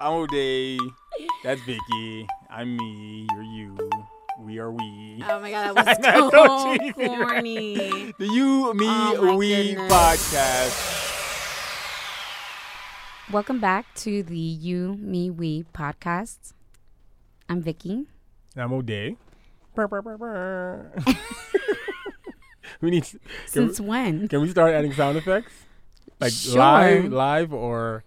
I'm O'Day. That's Vicky. I'm me. You're you. We are we. Oh my god, that was so so cheesy, right? corny. The You, Me, Oh We goodness. podcast. Welcome back to the You, Me, We podcast. I'm Vicky. I'm O'Day. Brr, brr, brr, brr. we need. Can, Since when? can we start adding sound effects? Like Sure. live, live, or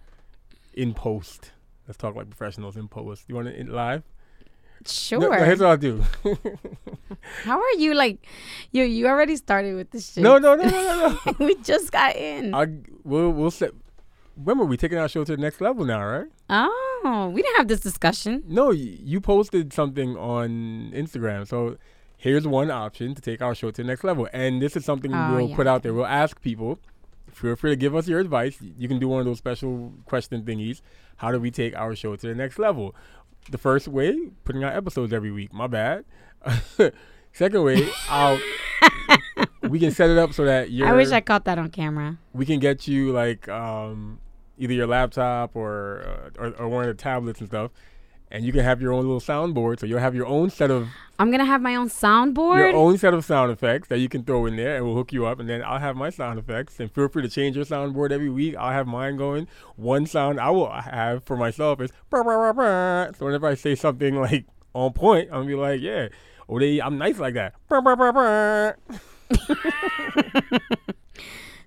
in post? Let's talk like professionals in post. You want it live? Sure. No, no, here's what I'll do. How are you like you you already started with this shit. no, no, no, no, no, no. we just got in. I we'll we'll set. Remember, we taking our show to the next level now, right? oh, we didn't have this discussion. No, y- you posted something on Instagram, so here's one option to take our show to the next level. And this is something Oh, we'll yeah. put out there. We'll ask people. Feel free to give us your advice. You can do one of those special question thingies. How do we take our show to the next level? The first way, putting out episodes every week. My bad. Second way, I'll we can set it up so that you're I wish I caught that on camera. we can get you like um, either your laptop or, uh, or or one of the tablets and stuff, and you can have your own little soundboard. So you'll have your own set of I'm gonna have my own soundboard. your own set of sound effects that you can throw in there, and we'll hook you up. And then I'll have my sound effects, and feel free to change your soundboard every week. I'll have mine going. One sound I will have for myself is brr, brr, brr. so whenever I say something like on point, I'm gonna be like, yeah, oh, they, I'm nice like that.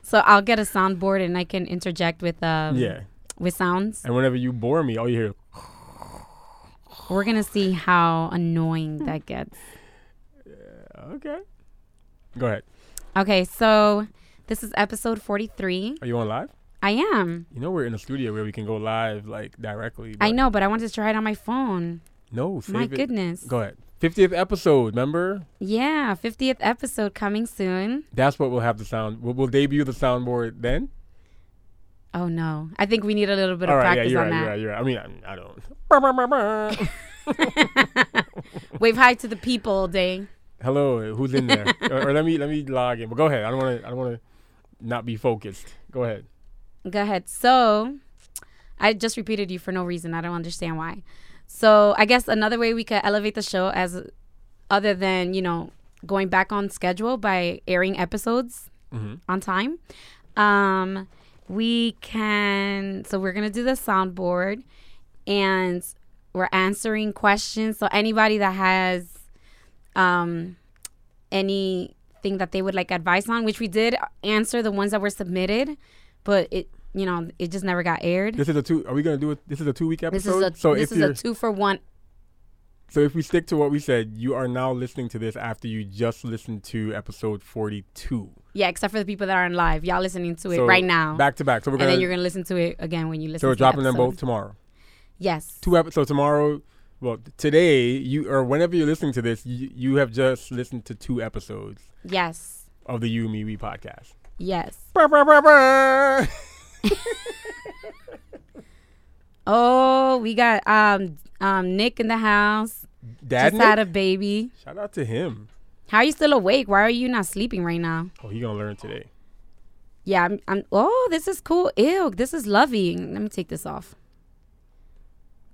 So I'll get a soundboard and I can interject with um Yeah, with sounds. and whenever you bore me, all you hear. We're gonna see how annoying hmm. that gets. Okay, go ahead. Okay, so this is episode 43. Are you on live? I am. You know we're in a studio where we can go live like directly. I know, but I wanted to try it on my phone. No, save my it. goodness. Go ahead. 50th episode, remember? Yeah, 50th episode coming soon. That's what we'll have the sound. We'll, we'll debut the soundboard then. Oh no. I think we need a little bit All of right, yeah, practice you're on right, that. you're right, you're right. I mean, I, I don't. Wave hi to the people, Day. Hello, who's in there? or, or let me let me log in. But go ahead. I don't want to. I don't want to not be focused. Go ahead. Go ahead. So, I just repeated you for no reason. I don't understand why. So, I guess another way we could elevate the show as other than, you know, going back on schedule by airing episodes hmm on time. Um, we can, so we're going to do the soundboard and we're answering questions. So, anybody that has um, anything that they would like advice on, which we did answer the ones that were submitted, but it, you know, it just never got aired. This is a two. Are we gonna do it? This is a two week episode This is a so this is a two for one. so if we stick to what we said, you are now listening to this after you just listened to episode forty two. Yeah, except for the people that are in live. Y'all listening to it So, right now. Back to back. So we're gonna. then you're gonna listen to it again when you listen to it. so we're to the dropping them both tomorrow. Yes. two episodes So tomorrow. Well, today you or whenever you're listening to this, you, you have just listened to two episodes Yes. of the You Me We podcast. Yes. Brr, brr, brr, brr. Oh, we got um um Nick in the house. Dad, just had a baby. shout out to him. How are you still awake? Why are you not sleeping right now? Oh, he gonna learn today. Yeah, I'm, I'm oh, this is cool. Ew, this is loving. Let me take this off.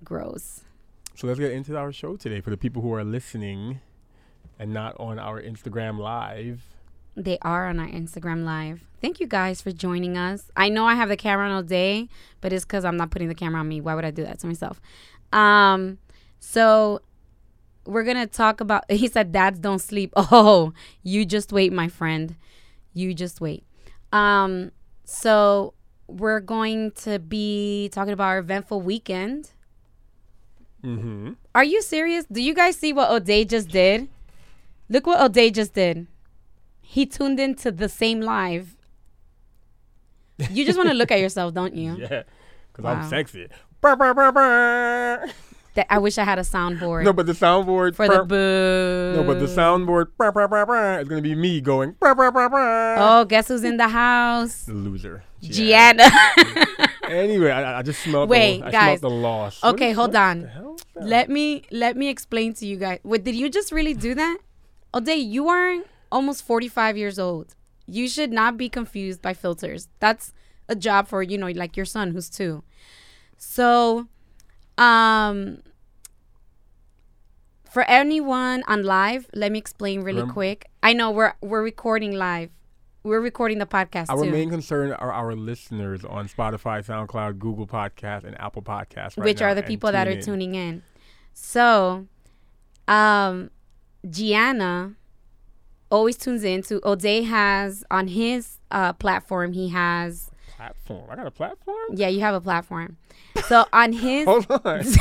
Gross. So let's get into our show today for the people who are listening and not on our Instagram live. They are on our Instagram live. Thank you guys for joining us. I know I have the camera on all day, but it's because I'm not putting the camera on me. Why would I do that to myself? Um, so we're gonna talk about. He said, "Dads don't sleep." Oh, you just wait, my friend. You just wait. Um, so we're going to be talking about our eventful weekend. Mm-hmm. Are you serious? Do you guys see what O'Day just did? Look what O'Day just did. He tuned into the same live. You just want to look at yourself, don't you? Yeah, because Wow. I'm sexy. That I wish I had a soundboard No, but the soundboard for the boo. No, but the soundboard brr, brr, brr, brr, is gonna be me going. Brr, brr, brr, brr. Oh, guess who's in the house? The loser. Gianna. Anyway, I, I just smelled. Wait, the, I guys. smelled the loss. Okay, is- hold what on. the hell is that? let me let me explain to you guys. Wait, did you just really do that? O'Day, you are almost 45 years old. You should not be confused by filters. That's a job for, you know, like your son who's two. So Um, for anyone on live, let me explain really Remember- quick. I know we're we're recording live. We're recording the podcast Our too, main concern are our listeners on Spotify, SoundCloud, Google Podcast, and Apple Podcasts. Right which now, are the people that are in. tuning in. So, um, Gianna always tunes in to O'Day has on his uh platform. He has Platform. I got a platform. yeah, you have a platform. So on his Hold on.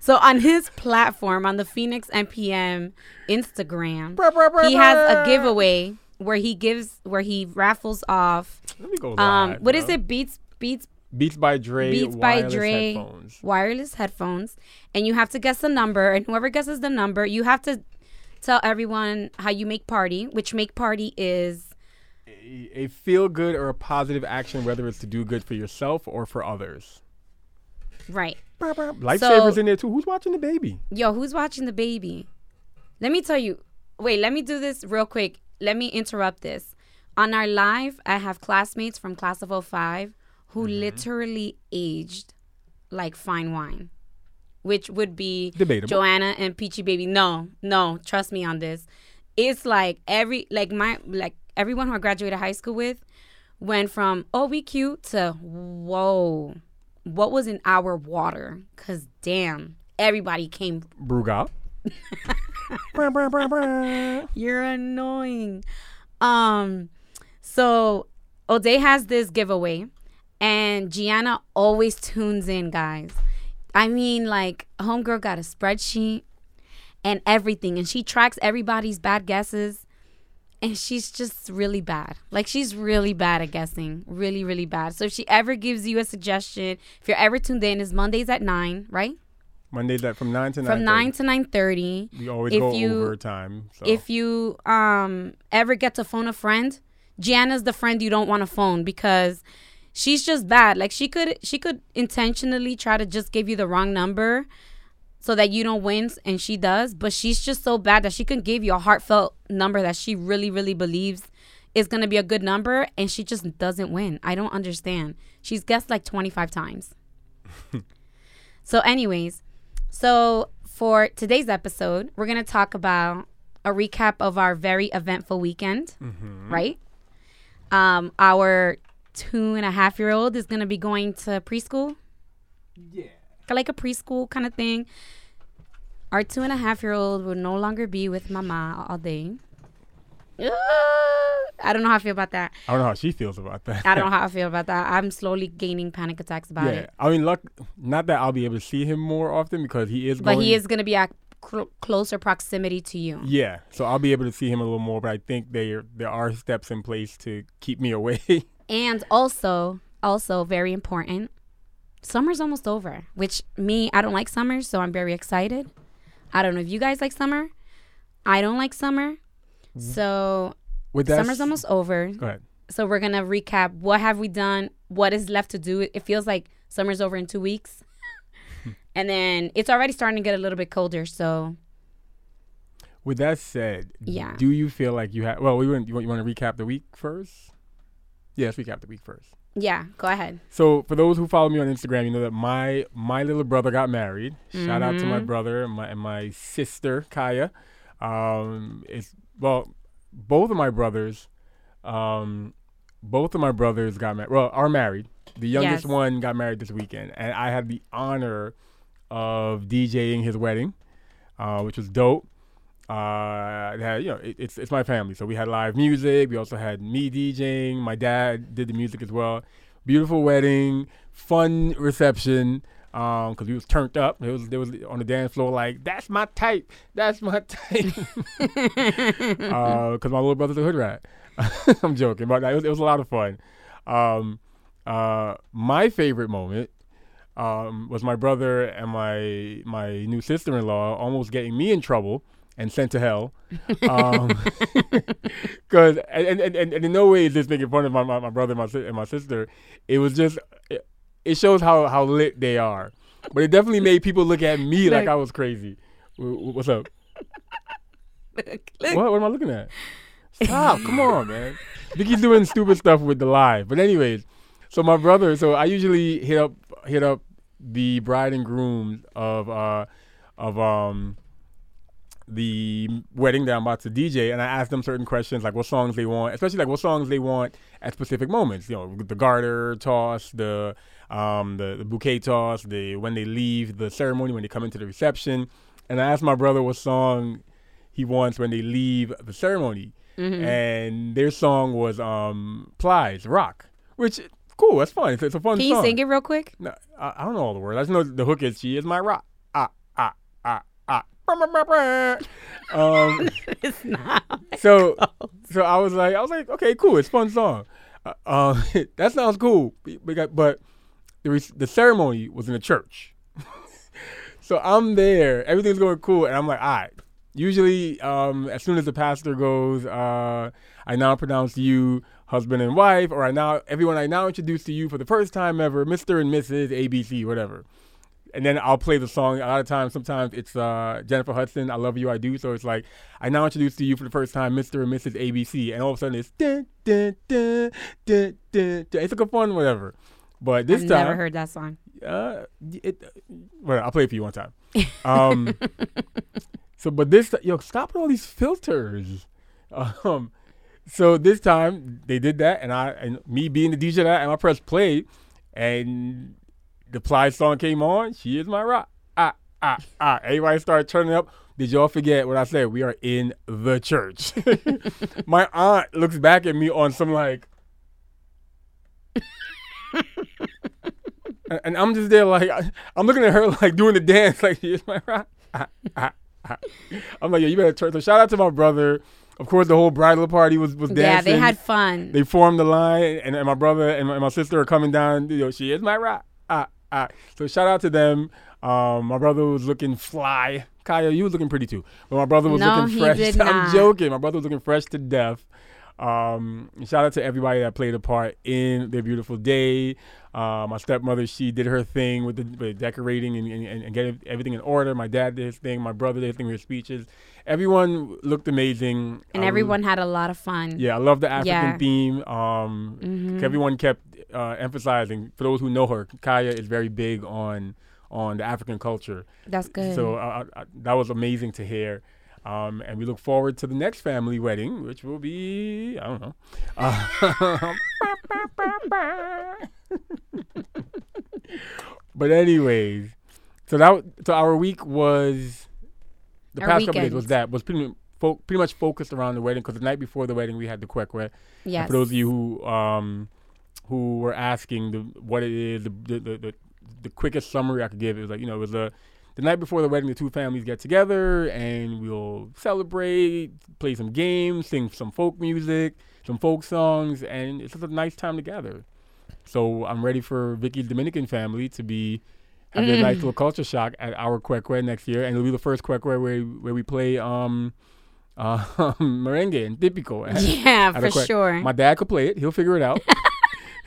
so on his platform on the Phoenix NPM Instagram, he has a giveaway where he gives where he raffles off Let me go um live, what is bro. it Beats Beats Beats by Dre. Beats by wireless Dre Headphones. wireless headphones and you have to guess the number and whoever guesses the number you have to tell everyone how you make party which make party is A, feel good or a positive action, whether it's to do good for yourself or for others. right Lifesavers in there too. Who's watching the baby? yo who's watching the baby let me tell you wait let me do this real quick let me interrupt this on our live i have classmates from class of 05 who Mm-hmm. literally aged like fine wine which would be Debatable. joanna and peachy baby no no trust me on this it's like every like my like everyone who i graduated high school with went from oh we cute to whoa what was in our water because damn everybody came brr. You're annoying. Um, so O'Day has this giveaway, and Gianna always tunes in, guys. I mean, like, Homegirl got a spreadsheet and everything, and she tracks everybody's bad guesses. And she's just really bad. Like, she's really bad at guessing. Really, really bad. So, if she ever gives you a suggestion, if you're ever tuned in, is Mondays at 9, right? Mondays at from nine to nine. From 9 9. to 9.30. We always if go you- over time. So. if you um ever get to phone a friend, Gianna's the friend you don't want to phone because she's just bad. Like she could she could intentionally try to just give you the wrong number so that you don't win and she does, but she's just so bad that she can give you a heartfelt number that she really really believes is going to be a good number and she just doesn't win. I don't understand. She's guessed like 25 times. so anyways, so for today's episode, we're going to talk about a recap of our very eventful weekend, right? Um, our two and a half year old is going to be going to preschool. yeah. Like a preschool kind of thing. Our two and a half year old will no longer be with mama all day. Uh, I don't know how I feel about that. I don't know how she feels about that. I don't know how I feel about that. I'm slowly gaining panic attacks about yeah. it. I mean, luck. Not that I'll be able to see him more often because he is. But going, he is going to be at cl- closer proximity to you. Yeah. So I'll be able to see him a little more. But I think there there are steps in place to keep me away. And also, also very important, summer's almost over. Which me, I don't like summer, so I'm very excited. I don't know if you guys like summer. I don't like summer. So With that, summer's almost over. Go ahead. So we're gonna recap what have we done, what is left to do. It feels like summer's over in two weeks. and then it's already starting to get a little bit colder, so With that said, Yeah. Do you feel like you have? Well, we want you want, you want to recap the week first. Yes, recap the week first. Yeah, go ahead. So for those who follow me on Instagram, you know that my my little brother got married. Shout out to my Mhm. brother and my and my sister Kaya. Um, it's well, both of my brothers, um, both of my brothers got married. Well, are married. The youngest Yes. one got married this weekend, and I had the honor of DJing his wedding, uh, which was dope. Uh, it had, you know, it, it's it's my family, so we had live music. We also had me DJing. My dad did the music as well. Beautiful wedding, fun reception. Um, cause we was turned up. It was there was on the dance floor like that's my type, that's my type. uh, cause my little brother's a hood rat. I'm joking, but it was, it was a lot of fun. Um, uh, my favorite moment um, was my brother and my my new sister-in-law almost getting me in trouble and sent to hell. Um, Cause and, and, and, in no way is this making fun of my, my, my brother and my, and my sister. It was just it, it shows how, how lit they are. But it definitely made people look at me like Look. I was crazy. What's up? Look, look. What? What am I looking at? Stop! Come on, man. Vicky's doing stupid stuff with the live. But anyways, so my brother. So I usually hit up hit up the bride and groom of uh of um the wedding that I'm about to DJ, and I ask them certain questions like what songs they want, especially like what songs they want at specific moments. You know, the garter toss, the um, the, the bouquet toss, the when they leave the ceremony, when they come into the reception, and I asked my brother what song he wants when they leave the ceremony, Mm-hmm. and their song was um, "Plies Rock," which cool, that's fun. It's, it's a fun Can you song. sing it real quick? No, I, I don't know all the words. I just know the hook is "She is my rock." Ah ah ah ah. Um, it's not. so so I was like, I was like, okay, cool, it's a fun song. Uh, uh, that sounds cool. We got- But the re- the ceremony was in a church, so I'm there. Everything's going cool, and I'm like, all right. Usually, um, as soon as the pastor goes, uh, I now pronounce you husband and wife, or I now everyone I now introduce to you for the first time ever, Mr. and Mrs. ABC, whatever and then I'll play the song. A lot of times, sometimes it's uh, Jennifer Hudson, "I Love You, I Do." So it's like I now introduce to you for the first time, Mr. and Mrs. ABC, and all of a sudden it's dun, dun, dun, dun, dun, dun. it's like a fun whatever. But this time I've time, never heard that song. uh, it, well, I'll play it for you one time. Um, so, but this, yo, stop with all these filters. Um, so this time they did that, and I, and me being the DJ that, and I pressed play, and the Ply song came on. She is my rock. Ah, ah, ah. Everybody started turning up. Did y'all forget what I said? We are in the church. my aunt looks back at me on some like, and, and I'm just there like I, I'm looking at her like doing the dance like here's my rock. Ah, ah, ah. I'm like, yo, you better turn. So shout out to my brother. Of course, the whole bridal party was was dancing. Yeah, they had fun. They formed the line, and, and my brother and my, and my sister are coming down. You know, she is my rock. So shout out to them. Um, my brother was looking fly. Kaya, you was looking pretty too. But my brother was No, looking fresh. I'm not. joking. My brother was looking fresh to death. Um, shout out to everybody that played a part in their beautiful day. Uh, my stepmother, she did her thing with the with decorating and, and, and getting everything in order. My dad did his thing. My brother did his thing with his speeches. Everyone looked amazing. and was- everyone had a lot of fun. yeah, I love the African Yeah. theme. Um, Mhm. Everyone kept uh, emphasizing. For those who know her, Kaya is very big on on the African culture. That's good. So uh, uh, that was amazing to hear. Um, and we look forward to the next family wedding, which will be I don't know. Uh, but anyways, so that so our week was the Our past couple days was that was pretty fo- pretty much focused around the wedding because the night before the wedding we had the kwekwe. And yes. For those of you who um who were asking the, what it is, the, the the the quickest summary I could give is like you know it was a the night before the wedding, the two families get together and we'll celebrate, play some games, sing some folk music, some folk songs, and it's just a nice time together. So I'm ready for Vicky's Dominican family to be have their nice little culture shock at our Kwekwe next year, and it'll be the first Kwekwe where where we play um uh, merengue and típico. at- yeah, at for sure. my dad could play it. He'll figure it out.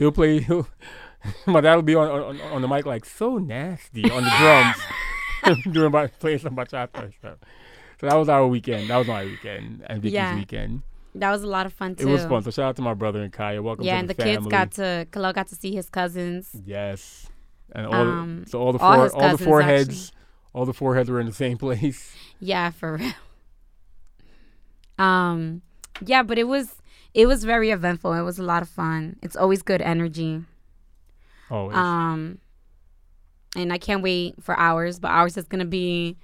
he'll play. He'll, my dad will be on, on on the mic like so nasty on the drums, doing my playing some bachata and stuff. So that was our weekend. That was my weekend and Vicky's Yeah. weekend. that was a lot of fun too. It was fun. So shout out to my brother and Kaya. Welcome yeah, and the, the kids got to Kalo got to see his cousins. yes, and all Um, the, so all the all four all the foreheads all the foreheads were in the same place. Yeah, for real. Um, yeah, but it was it was very eventful. It was a lot of fun. It's always good energy. Always. Um, and I can't wait for ours. But ours is gonna be,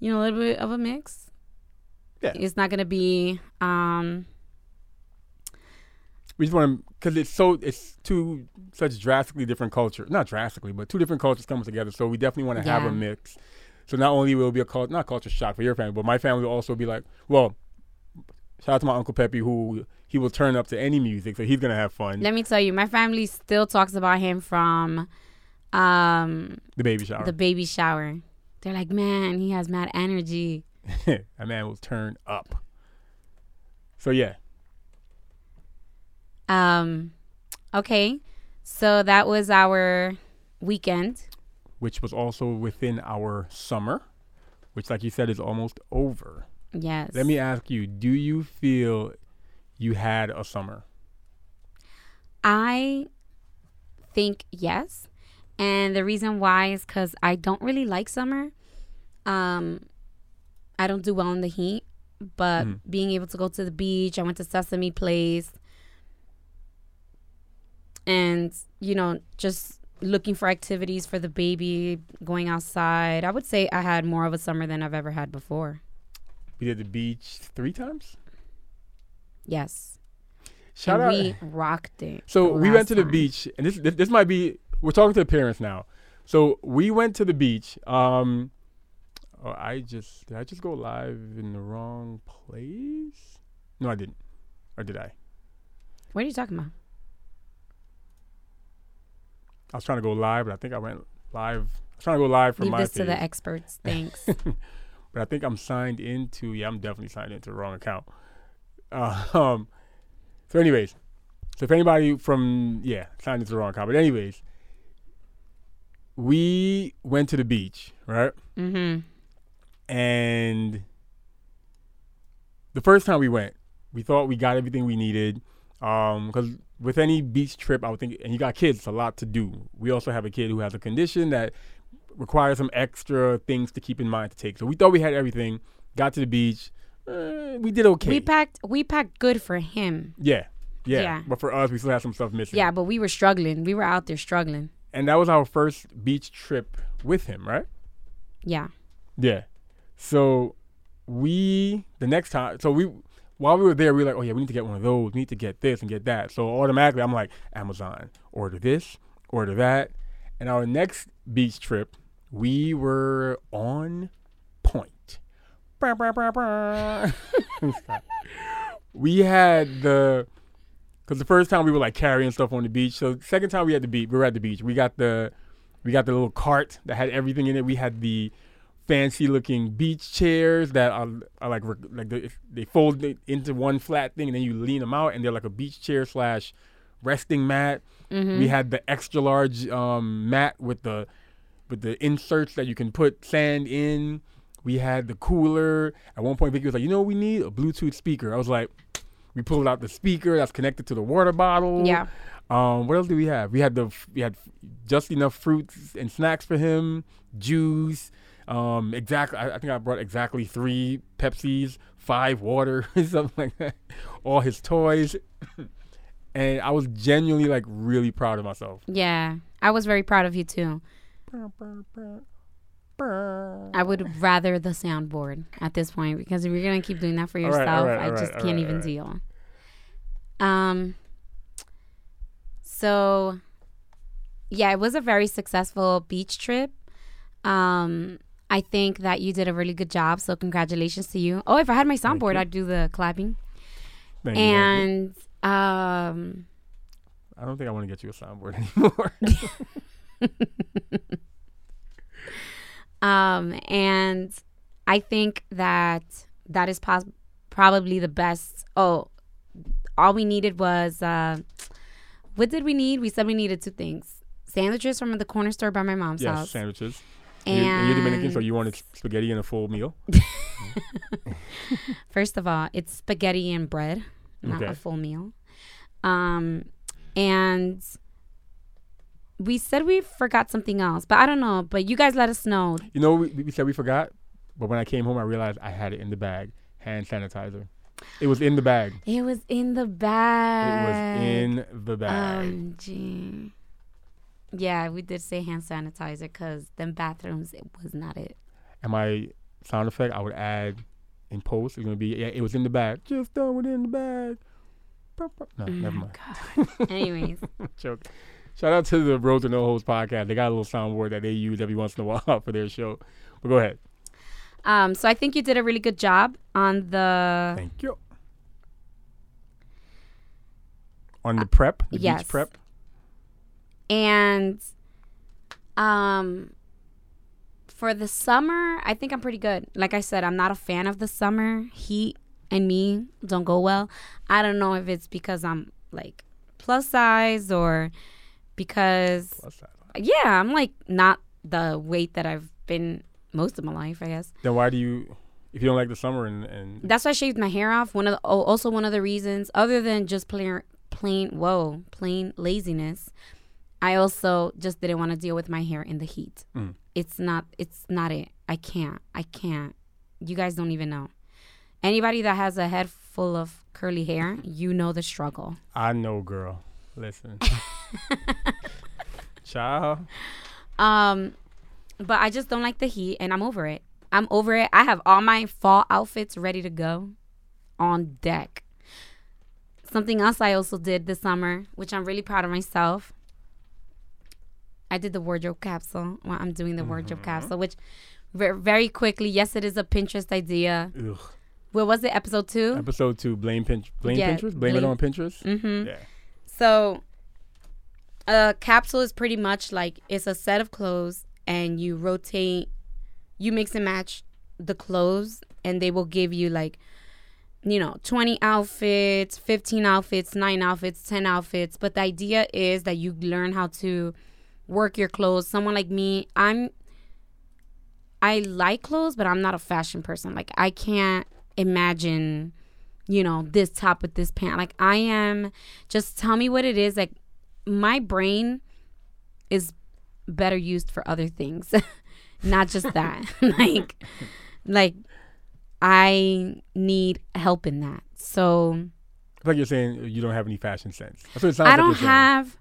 you know, a little bit of a mix. Yeah. It's not gonna be. Um, we just want to because it's so it's two such drastically different cultures not drastically but two different cultures coming together so we definitely want to have a mix so not only will it be a cult not culture shock for your family but my family will also be like well shout out to my uncle pepe who he will turn up to any music so he's gonna have fun let me tell you, my family still talks about him from, um, the baby shower the baby shower. They're like, man, he has mad energy. that man will turn up so yeah Um, okay, so that was our weekend. which was also within our summer which like you said is almost over Yes. let me ask you do you feel you had a summer I think yes. And the reason why is because I don't really like summer. Um, I don't do well in the heat, but Mhm. being able to go to the beach, I went to Sesame Place, and you know, just looking for activities for the baby, going outside. I would say I had more of a summer than I've ever had before. We did the beach three times. Yes, Shout and out. we rocked it. So we went to the time. beach, and this, this this might be we're talking to the parents now. So we went to the beach. Um, oh, I just did I just go live in the wrong place? No, I didn't. Or did I? What are you talking about? I was trying to go live, but I think I went live. I was trying to go live for Leave my this to the experts. Thanks. but I think I'm signed into. Yeah, I'm definitely signed into the wrong account. Uh, um. So, anyways, so if anybody from yeah signed into the wrong account, but anyways, we went to the beach, right? mm-hmm. And the first time we went, we thought we got everything we needed. Um, because with any beach trip, I would think, and you got kids, it's a lot to do. We also have a kid who has a condition that requires some extra things to keep in mind to take. So we thought we had everything. Got to the beach, uh, we did okay. We packed. We packed good for him. yeah, yeah, Yeah. But for us, we still had some stuff missing. Yeah, but we were struggling. We were out there struggling. and that was our first beach trip with him, right? Yeah. Yeah. So we the next time so we while we were there we were like, Oh yeah, we need to get one of those, we need to get this and get that. So automatically I'm like, Amazon, order this, order that. And our next beach trip, we were on point. We had the because the first time we were like carrying stuff on the beach. So second time we had the beach, we were at the beach. We got the we got the little cart that had everything in it. We had the fancy looking beach chairs that are, are like like the, they fold it into one flat thing and then you lean them out and they're like a beach chair slash resting mat. Mm-hmm. We had the extra large um, mat with the with the inserts that you can put sand in. We had the cooler. At one point, Vicky was like, "You know what we need? A Bluetooth speaker." I was like, "We pulled out the speaker that's connected to the water bottle." Yeah. Um, what else do we have? We had the we had just enough fruits and snacks for him, juice. Um, exactly. I, I think I brought exactly three Pepsis, five water, something like that. All his toys, and I was genuinely like really proud of myself. Yeah. I was very proud of you too. I would rather the soundboard at this point because if you're gonna keep doing that for yourself, all right, I just all can't right, even all right. deal. Um. So, yeah, it was a very successful beach trip. Um, I think that you did a really good job. So, congratulations to you. Oh, if I had my soundboard. I'd do the clapping. Thank thank you. And um, I don't think I want to get you a soundboard anymore. Um, and I think that that is pos- probably the best. Oh, all we needed was uh, what did we need? We said we needed two things: sandwiches from the corner store by my mom's yes, house, sandwiches. and you, and you're Dominican, so you wanted spaghetti and a full meal. first of all, it's spaghetti and bread, not Okay. a full meal. Um, and we said we forgot something else, but I don't know. But you guys let us know. You know, we, we said we forgot, but when I came home, I realized I had it in the bag. Hand sanitizer. It was in the bag. It was in the bag. It was in the bag. Um, gee. Yeah, we did say hand sanitizer because them bathrooms, it was not it. and my sound effect, I would add in post. It's gonna be yeah, it was in the bag. Just throw it in the bag. No, never mind. God. Anyways, Joke. Shout out to the Road to No Host podcast. They got a little soundboard that they use every once in a while for their show. But go ahead. um, so I think you did a really good job on the. Thank you. On the prep, the Uh, yes. beach prep. And um, for the summer, I think I'm pretty good. Like I said, I'm not a fan of the summer. Heat and me don't go well. I don't know if it's because I'm like plus size or because yeah, I'm like not the weight that I've been most of my life, I guess. Then why do you, if you don't like the summer and, and That's why I shaved my hair off. One of the, oh, also one of the reasons, other than just plain plain whoa plain laziness, I also just didn't want to deal with my hair in the heat. Mm. It's not it's not it. I can't. I can't. You guys don't even know. Anybody that has a head full of curly hair, you know the struggle. I know, girl. Listen, child. Um but I just don't like the heat and I'm over it. I'm over it. I have all my fall outfits ready to go on deck. Something else I also did this summer, which I'm really proud of myself. I did the wardrobe capsule. Well, I'm doing the wardrobe capsule, which ver- very quickly, yes, it is a Pinterest idea. Ugh. What was it? Episode two? Episode two. Blame Pinterest. Blame Yeah, Pinterest. Blame, it on Pinterest. Mm-hmm. Yeah. So, a capsule is pretty much like it's a set of clothes, and you rotate, you mix and match the clothes, and they will give you like, you know, 20 outfits, 15 outfits, 9 outfits, 10 outfits. But the idea is that you learn how to work your clothes. Someone like me, I'm. I like clothes, but I'm not a fashion person. Like I can't imagine you know, this top with this pant. Like I am just tell me what it is. Like my brain is better used for other things. Not just that. like like I need help in that. So I feel like you're saying you don't have any fashion sense. That's what it sounds I like don't have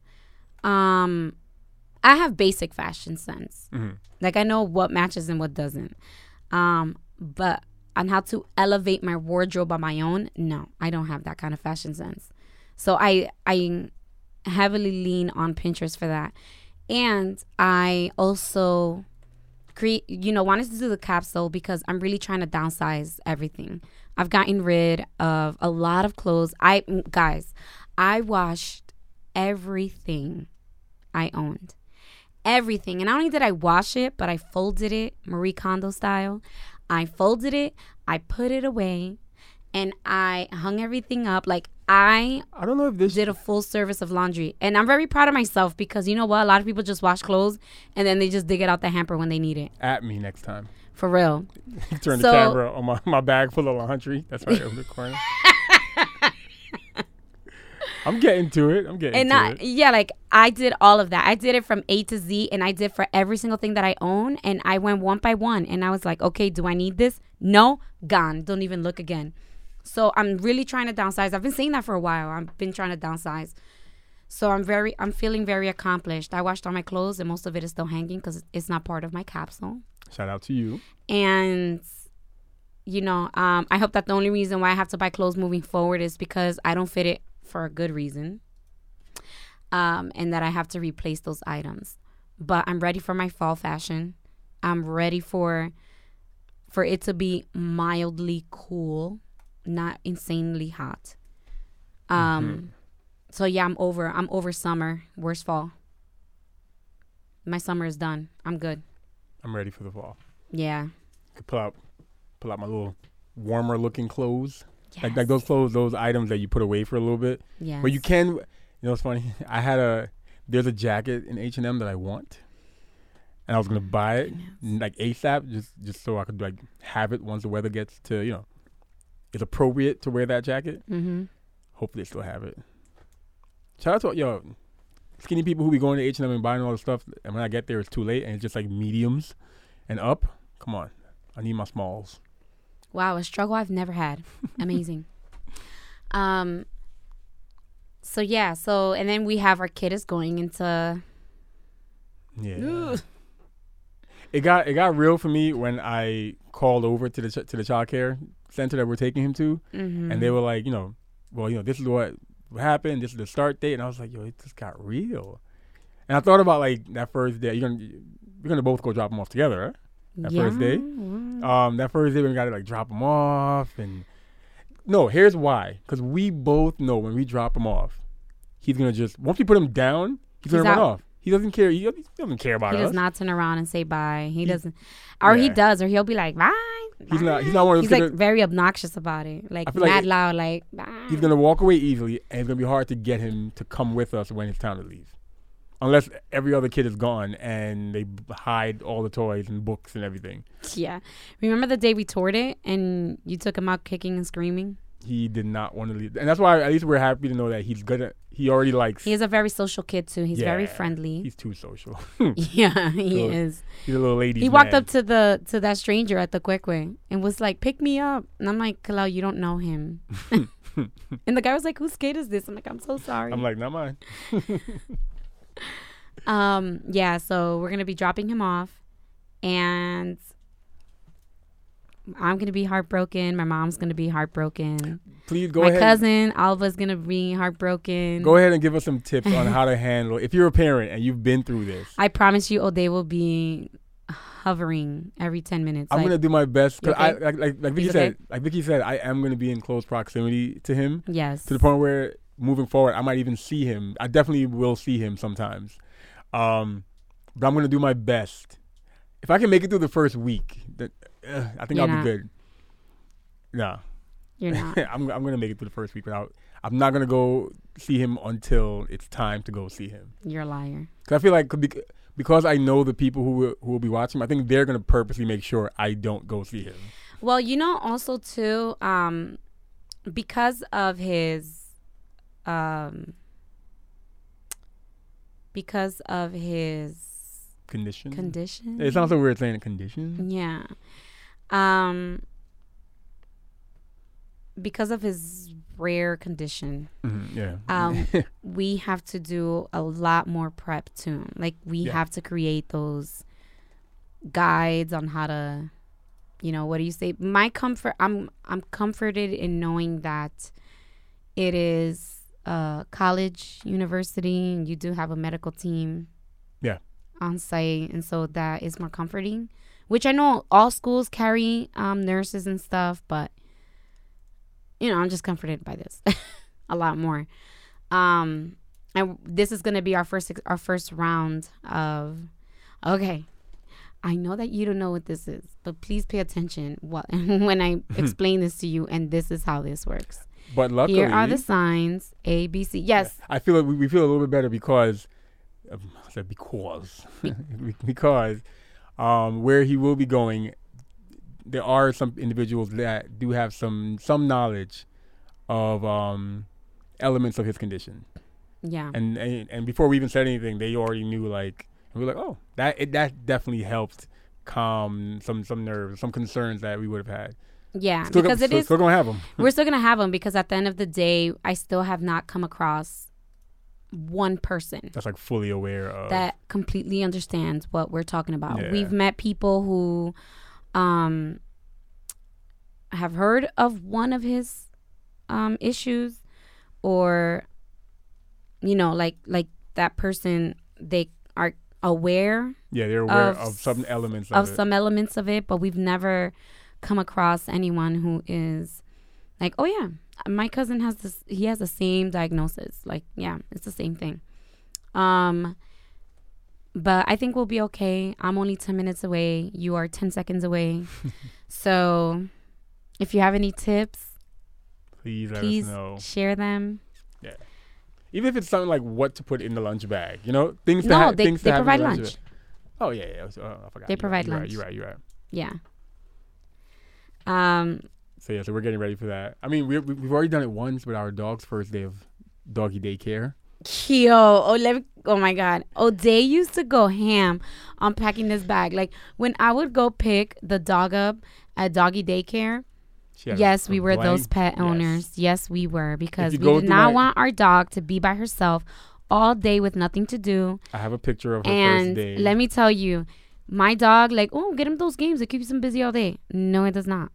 um I have basic fashion sense. Mhm. Like I know what matches and what doesn't. Um but on how to elevate my wardrobe on my own, no, I don't have that kind of fashion sense. So I I heavily lean on Pinterest for that. And I also create you know wanted to do the capsule because I'm really trying to downsize everything. I've gotten rid of a lot of clothes. I mm, guys, I washed everything I owned. Everything. And not only did I wash it, but I folded it Marie Kondo style. I folded it, I put it away, and I hung everything up. Like I I don't know if this did a full service of laundry. And I'm very proud of myself because you know what? A lot of people just wash clothes and then they just dig it out the hamper when they need it. at me next time. For real. Turn So- the camera on my, my bag full of laundry. That's right over the corner. I'm getting to it. I'm getting And to I, it. yeah, like I did all of that. I did it from A to Z and I did for every single thing that I own. And I went one by one and I was like, okay, do I need this? No, gone. Don't even look again. So I'm really trying to downsize. I've been saying that for a while. I've been trying to downsize. So I'm very, I'm feeling very accomplished. I washed all my clothes and most of it is still hanging because it's not part of my capsule. Shout out to you. And you know, um, I hope that the only reason why I have to buy clothes moving forward is because I don't fit it for a good reason, um, and that I have to replace those items. But I'm ready for my fall fashion. I'm ready for for it to be mildly cool, not insanely hot. Um, so yeah, I'm over. I'm over summer. Where's fall? My summer is done. I'm good. I'm ready for the fall. Yeah. Could pull out, pull out my little warmer looking clothes. Like Yes. like those clothes, those items that you put away for a little bit. Yeah. But you can, you know, it's funny. I had a there's a jacket in H and M that I want, and I was gonna buy it like ASAP, just just so I could like have it once the weather gets to you know, it's appropriate to wear that jacket. Mm-hmm. Hopefully, they still have it. Shout out to yo, skinny people who be going to H and M and buying all the stuff, and when I get there, it's too late, and it's just like mediums and up. Come on, I need my smalls. Wow, a struggle I've never had. Amazing. um. So yeah, so and then we have our kid is going into. Yeah. It got it got real for me when I called over to the ch- to the child care center that we're taking him to, Mhm. and they were like, you know, well, you know, this is what happened. This is the start date, and I was like, yo, it just got real. And I thought about like that first day. You're gonna we're gonna both go drop him off together, right? That first day? Um, that first day we got to like drop him off, and no, here's why. Because we both know when we drop him off, he's gonna just once we put him down, he's, He's gonna run off. He doesn't care. He, he doesn't care about it. He us. does not turn around and say bye. He doesn't, or he does, or he'll be like bye. He's not- he's not one of those He's like that- very obnoxious about it, like feel like mad loud, like bye. He's gonna walk away easily, and it's gonna be hard to get him to come with us when it's time to leave. Unless every other kid is gone and they hide all the toys and books and everything. yeah. Remember the day we toured it and you took him out kicking and screaming? he did not want to leave, and that's why at least we're happy to know that he's gonna. He already likes. He is a very social kid too. He's very friendly. He's too social. yeah, he So, is. he's a little lady. He walked up to the to that stranger at the Kwekwe and was like, "Pick me up," and I'm like, "Kalo, you don't know him." and the guy was like, "Whose kid is this?" I'm like, "I'm so sorry." I'm like, not mine. Um, yeah. So we're gonna be dropping him off, and I'm gonna be heartbroken. My mom's gonna be heartbroken. Please go My ahead. cousin Alva's gonna be heartbroken. Go ahead and give us some tips on how to handle if you're a parent and you've been through this. I promise you, O'Day will be hovering every ten minutes. I'm like, gonna do my best because You I like like, like Vicky He's said, like Vicky said, I am gonna be in close proximity to him yes. to the point where moving forward, I might even see him. I definitely will see him sometimes. Um, but I'm gonna do my best. If I can make it through the first week, that uh, I think You're I'll not. be good. No, You're not. I'm I'm gonna make it through the first week without. I'm not gonna go see him until it's time to go see him. You're a liar. Cause I feel like because I know the people who will, who will be watching, I think they're gonna purposely make sure I don't go see him. Well, you know, also too, um, because of his, um, because of his Condition. condition. It sounds so weird saying condition. Yeah. Um, because of his rare condition, Mhm, yeah. um, we have to do a lot more prep too. Like we Yeah. have to create those guides on how to, you know, what do you say? My comfort. I'm I'm comforted in knowing that it is a college, university, and you do have a medical team. Yeah. On site, and so that is more comforting. Which I know all schools carry um, nurses and stuff, but you know, I'm just comforted by this a lot more. Um, and this is gonna be our first our first round of. Okay, I know that you don't know what this is, but please pay attention what when I explain this to you, and this is how this works. But luckily, Here are the signs A, B, C. Yes, I feel like we, we feel a little bit better because, um, I said because, because, um, where he will be going, there are some individuals that do have some some knowledge of um, elements of his condition, yeah, and, and and before we even said anything, they already knew like and we were like, oh, that it, that definitely helped calm some some nerves, some concerns that we would have had. Yeah. Still, because go, it still, is still gonna have them. we're still gonna have them because at the end of the day, I still have not come across one person That's like fully aware of that completely understands what we're talking about. Yeah. We've met people who um have heard of one of his um issues or you know like like that person they are aware yeah, they're aware of of, some elements of, of some elements of it but we've never come across anyone who is like oh yeah my cousin has this he has the same diagnosis like yeah it's the same thing um but i think we'll be okay i'm only 10 minutes away you are 10 seconds away so if you have any tips Please let please us know. share them Yeah. Even if it's something like what to put in the lunch bag, you know, things. to no ha- they, things they provide lunch bag. Oh yeah, yeah. Oh, I forgot. They You're provide right, lunch. You're right. You're right. You're right. yeah um So yeah, so we're getting ready for that. I mean, we we- we've already done it once with our dog's first day of doggy daycare. Yo, oh let me, oh my god. Oh, they used to go ham on packing this bag. Like when I would go pick the dog up at doggy daycare. Yes, a we were those pet owners. Yes, we were because we did not my- want our dog to be by herself all day with nothing to do. I have a picture of her first And day. let me tell you, my dog like, "Oh, get him those games. It keeps him busy all day." No, it does not.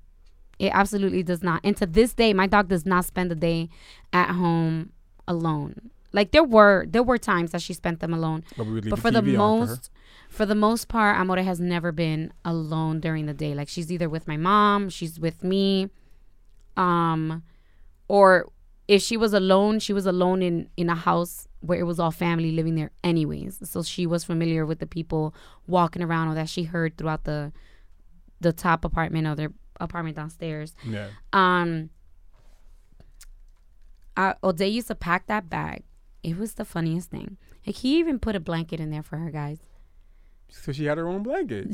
It absolutely does not. And to this day, my dog does not spend the day at home alone. Like there were there were times that she spent them alone, but we would leave but the for the TV for most for the most part amore has never been alone during the day like she's either with my mom she's with me um or if she was alone she was alone in in a house where it was all family living there anyways. So she was familiar with the people walking around or that she heard throughout the the top apartment or their apartment downstairs. Yeah. um uh, O'Day used to pack that bag. It was the funniest thing. Like he even put a blanket in there for her guys. So she had her own blanket.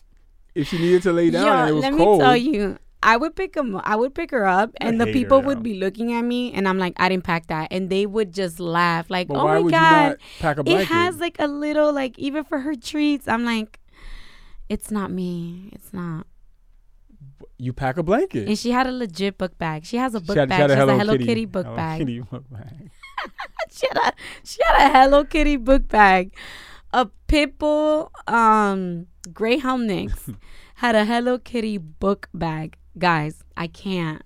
if she needed to lay down Yo, and it was let cold, me tell you, I would pick him. I would pick her up, and the people would be looking at me, and I'm like, I didn't pack that, and they would just laugh, like, But oh why my would god, you not pack a it has like a little like even for her treats. I'm like, it's not me. It's not. you pack a blanket. And she had a legit book bag. She has a book she had, bag. she had She a has Hello, a Hello Kitty, Kitty, book Hello bag. Kitty book bag. she had a she had a Hello Kitty book bag. A Pitbull um Greyhound Mix had a Hello Kitty book bag. Guys, I can't.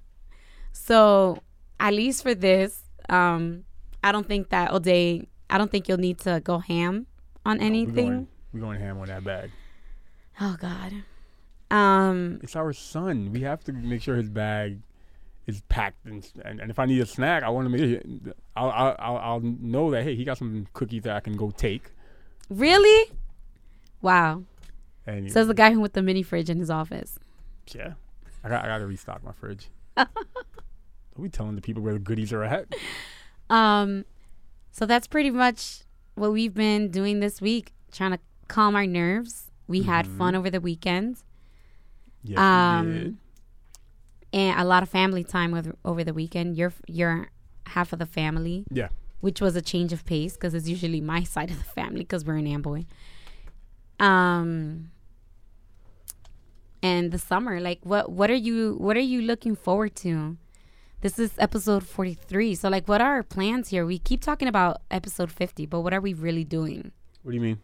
So at least for this, um, I don't think that O'Day. I don't think you'll need to go ham on No, we're, going, we going ham on that bag. Oh God. Um. It's our son. We have to make sure his bag is packed, and and, and if I need a snack, I want to make I'll, I'll I'll I'll know that hey, he got some cookies that I can go take. Really? Wow. And Says the guy who with the mini fridge in his office. yeah, I got I got to restock my fridge. are we telling the people where the goodies are at. Um, so that's pretty much what we've been doing this week, trying to calm our nerves. We had Mhm. fun over the weekend Yes, Um, we did. and a lot of family time with over the weekend. You're you're half of the family, Yeah. which was a change of pace because it's usually my side of the family because we're in Amboy. Um, and the summer, like what what are you what are you looking forward to? This is episode 43. So like what are our plans here? We keep talking about episode 50, but what are we really doing? What do you mean?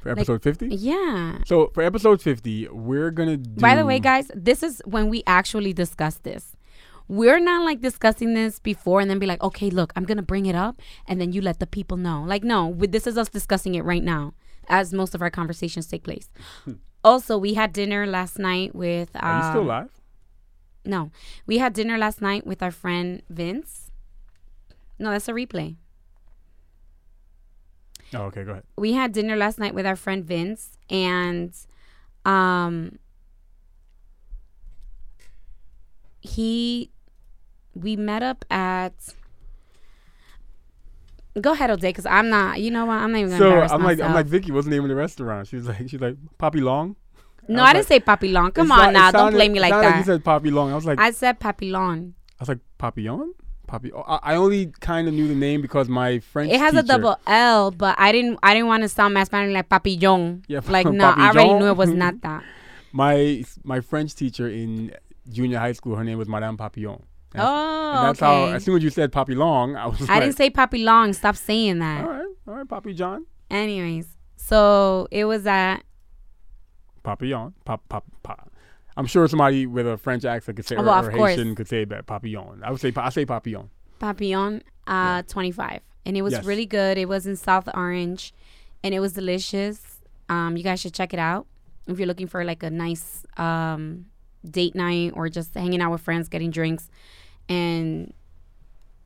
For episode fifty? Yeah. So for episode fifty, we're gonna do. By the way, guys, this is when we actually discuss this. We're not like discussing this before and then be like, okay, look, I'm gonna bring it up, and then you let the people know. Like, no, we- this is us discussing it right now, as most of our conversations take place. also, we had dinner last night with. Um, Are you still live? No, we had dinner last night with our friend Vince. No, that's a replay. Oh, okay, go ahead. we had dinner last night with our friend Vince and um he we met up at Go ahead, O'Day, because I'm not. You know what? I'm not even gonna So I'm like, myself. I'm like, Vicky, what's the name of the restaurant? She was like, she's like, Poppy Long. no, was I didn't say Papillon. Come on it now, don't sounded- play me like that. you said Poppy Long. I was like, I, I said Papillon. I was like Papillon. Poppy. oh, I, I only kind of knew the name because my French. It has a double L, but I didn't. I didn't want to sound mass Spanish like Papillon. Yeah, like no, I already knew it was not that. My my French teacher in junior high school, her name was Madame Papillon. That's- Oh, that's okay. how. As soon as you said Poppy Long, I was I like, didn't say Poppy Long. Stop saying that. all right, all right, Poppy John, Anyways, so it was at Papillon, pop, pop, pop. I'm sure somebody with a French accent could say, Oh, or, well, or of. Haitian could say that Papillon. I would say, I say Papillon. Papillon uh, 25. And it was Yes. really good. It was in South Orange and it was delicious. Um, you guys should check it out if you're looking for like a nice um, date night or just hanging out with friends, getting drinks and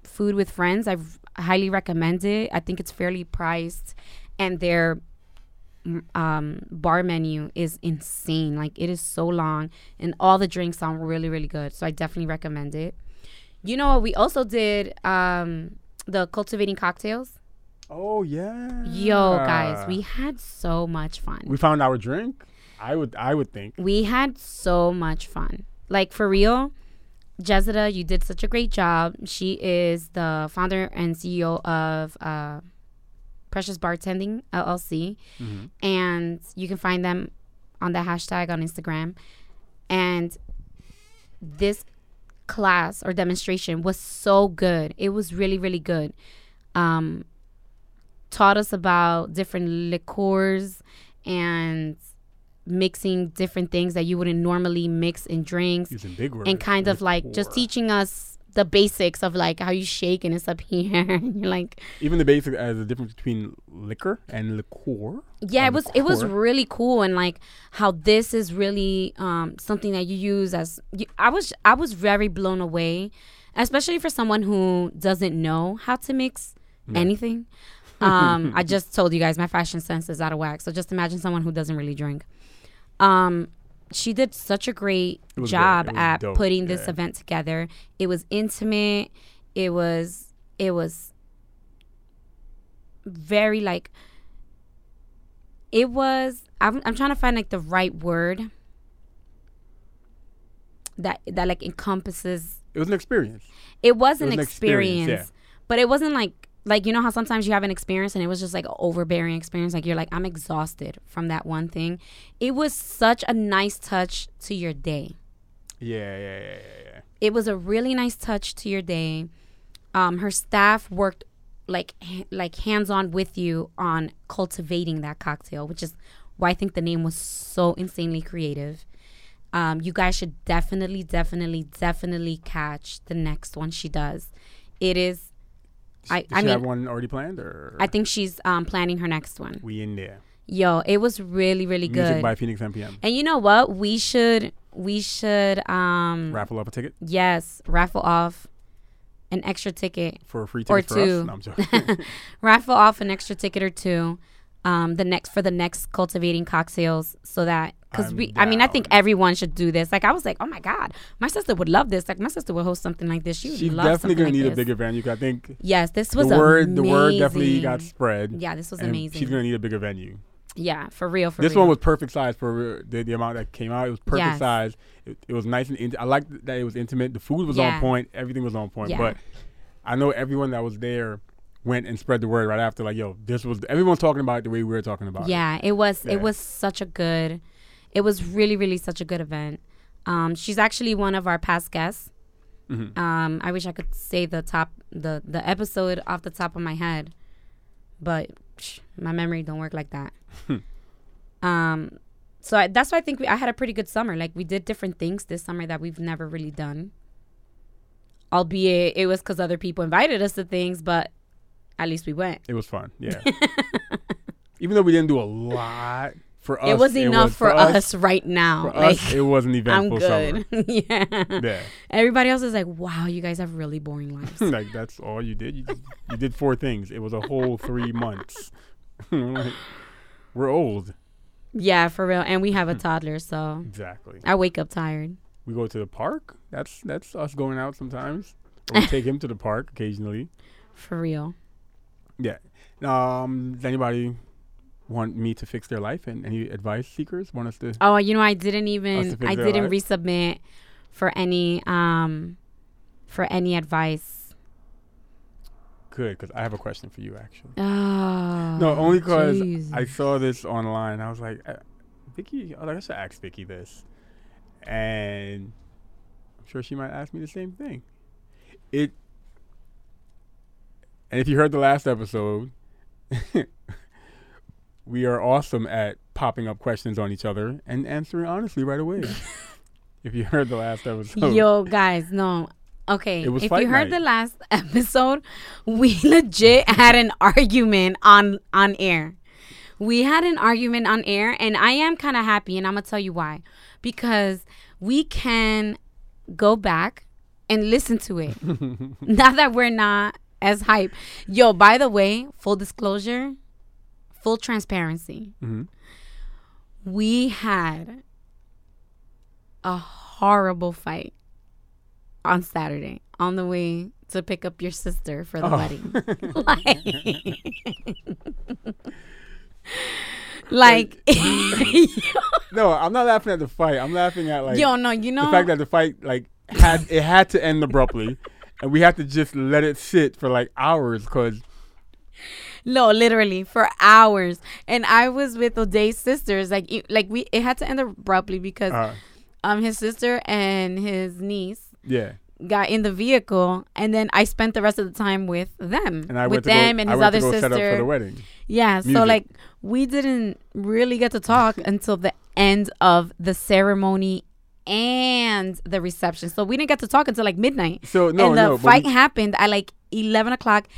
food with friends. I highly recommend it. I think it's fairly priced and their mm, um, bar menu is insane. Like it is so long and all the drinks sound really, really good. So I definitely recommend it. You know what? We also did um, the cultivating cocktails. Oh yeah. Yo, guys, we had so much fun. we found our drink. I would I would think. We had so much fun. Like for real, Jezida, you did such a great job. She is the founder and CEO of uh, Precious Bartending LLC, Mhm. and you can find them on the hashtag on Instagram. And this class or demonstration was so good. It was really, really good. Um, taught us about different liqueurs and mixing different things that you wouldn't normally mix in drinks Using big words. and kind of like just teaching us the basics of like how you shake and it's up here. And you're like Even the basic as the difference between liquor and liqueur. yeah it was it was really cool and like how this is really um something that you use as you, i was i was very blown away especially for someone who doesn't know how to mix anything. Um i just told you guys my fashion sense is out of whack. So just imagine someone who doesn't really drink um she did such a great It was good. job at dope. putting this Yeah. event together it was intimate it was it was very like it was I'm, I'm trying to find like the right word that that like encompasses It was an experience. it was It an was an experience, experience, but it wasn't like like you know how sometimes you have an experience and it was just like an overbearing experience? Like you're like i'm exhausted from that one thing. It was such a nice touch to your day. Yeah, yeah, yeah, yeah, yeah. it was a really nice touch to your day. Um her staff worked like h- like hands on with you on cultivating that cocktail which is why i think the name was so insanely creative. Um you guys should definitely definitely definitely catch the next one she does. It is I- I she mean- have one already planned, or I think she's um, planning her next one. we in there? Yo, it was really, really Music good. by Phoenix MPM. and you know what? We should, we should, um, Raffle up a ticket yes, raffle off an extra ticket, for a free or ticket for two. us. No, I'm joking. raffle off an extra ticket or two, um, the next for the next cultivating cocktails, so that because we, I mean, I think everyone should do this. Like I was like, oh my god, my sister would love this. Like my sister would host something like this. She would She's definitely gonna like need a this. bigger venue. 'cause I think Yes, this was the word, the word definitely got spread. Yeah, this was amazing. She's gonna need a bigger venue. yeah, for real. For this real. one was perfect size for the, the amount that came out. It was perfect Yes. size. It, it was nice and I liked that it was intimate. The food was Yeah. on point. Everything was on point. Yeah. But I know everyone that was there went and spread the word right after. Like, yo, this was everyone's talking about it the way we were talking about it. Yeah, it was Yeah. it was such a good it was really really such a good event. Um she's actually one of our past guests. Mhm. Um I wish I could say the top the the episode off the top of my head. But psh, my memory don't work like that. um so I, that's why I think we, I had a pretty good summer. Like we did different things this summer that we've never really done. Albeit it was cuz other people invited us to things, but at least we went. It was fun. Yeah. Even though we didn't do a lot for us, it was enough for, us, us. right now. For like us, it was an I'm good. summer. yeah. Yeah. Everybody else is like, wow, you guys have really boring lives. like that's all you did. You, just, you did four things. It was a whole three months. Like, we're old. yeah, for real. And we have a hmm. toddler, so Exactly. I wake up tired. We go to the park. That's that's us going out sometimes. Or we take him to the park occasionally. For real. Yeah. Um. Does anybody want me to fix their life? And any advice seekers want us to? Oh, you know, I didn't even I didn't life? resubmit for any um for any advice. Good, because I have a question for you actually. Oh. No, only because I saw this online. I was like, uh, Vicky, like, I should ask Vicky this, and I'm sure she might ask me the same thing. It, and if you heard the last episode, we are awesome at popping up questions on each other and answering honestly right away. if you heard the last episode, Yo, guys, no. Okay, if you heard night. the last episode, we legit had an argument on on air. We had an argument on air, and I am kind of happy, and I'm gonna tell you why. Because we can go back and listen to it now that we're not as hype. Yo, by the way, full disclosure, full transparency. Mhm. We had a horrible fight on Saturday on the way to pick up your sister for the Oh. wedding. like, like no, I'm not laughing at the fight. I'm laughing at like yo, no, you know, the fact that the fight like had it had to end abruptly, and we have to just let it sit for like hours because no, literally for hours. And I was with O'Day's sisters. Like, it- like we, it had to end abruptly because uh, um his sister and his niece yeah, got in the vehicle, and then I spent the rest of the time with them, and I with went to them go, and his other sister. set up for the wedding. Yeah, so like we didn't really get to talk until the end of the ceremony and the reception. So we didn't get to talk until like midnight. So no, and the no, fight we- happened at like eleven o'clock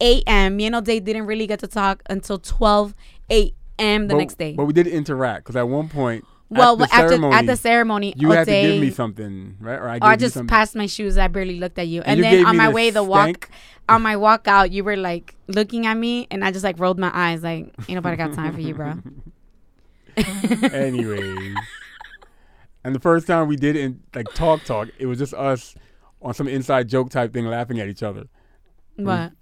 a.m. Me and O'Day didn't really get to talk until twelve a.m. the but- next day. But we did interact because at one point, well, at the after ceremony, at the ceremony, you had to give me something, right? Or I, or I just passed my shoes. I barely looked at you. And, you then on my the way, the walk on my walk out, you were like looking at me, and I just like rolled my eyes, like ain't nobody got time for you, bro. Anyways, and the first time we did in like talk talk, it was just us on some inside joke type thing, laughing at each other. What?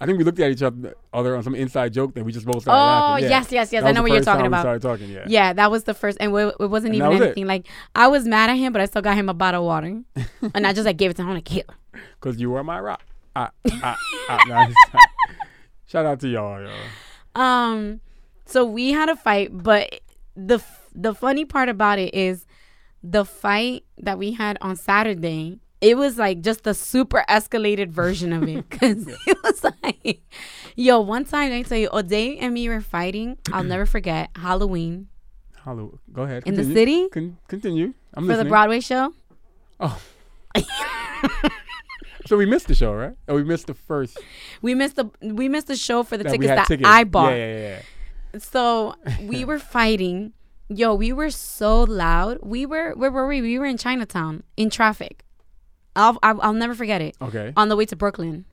I think we looked at each other, other on some inside joke that we just both started Oh laughing. Yeah. yes, yes, yes. I know what you're talking we about. started talking, yeah. Yeah, that was the first, and we- it wasn't And even was it. anything like I was mad at him, but I still got him a bottle of water, and I just like gave it to him. I'm like, here. Because you were my rock. Ah, ah, ah, nah, Shout out to y'all, y'all. Um, so we had a fight, but the the funny part about it is the fight that we had on Saturday. It was like just the super escalated version of it because it was like, yo, one time I tell you, O'Day and me were fighting. I'll never forget Halloween Halloween. Go ahead. in the city Con- continue. I'm for the. Broadway show. Oh. So we missed the show, right? Oh, we missed the first. We missed the we missed the show for the that tickets that tickets. I bought. Yeah, yeah, yeah. So we were fighting. Yo, we were so loud. We were where were we? We were in Chinatown in traffic. I'll I'll, I'll never forget it. Okay. On the way to Brooklyn.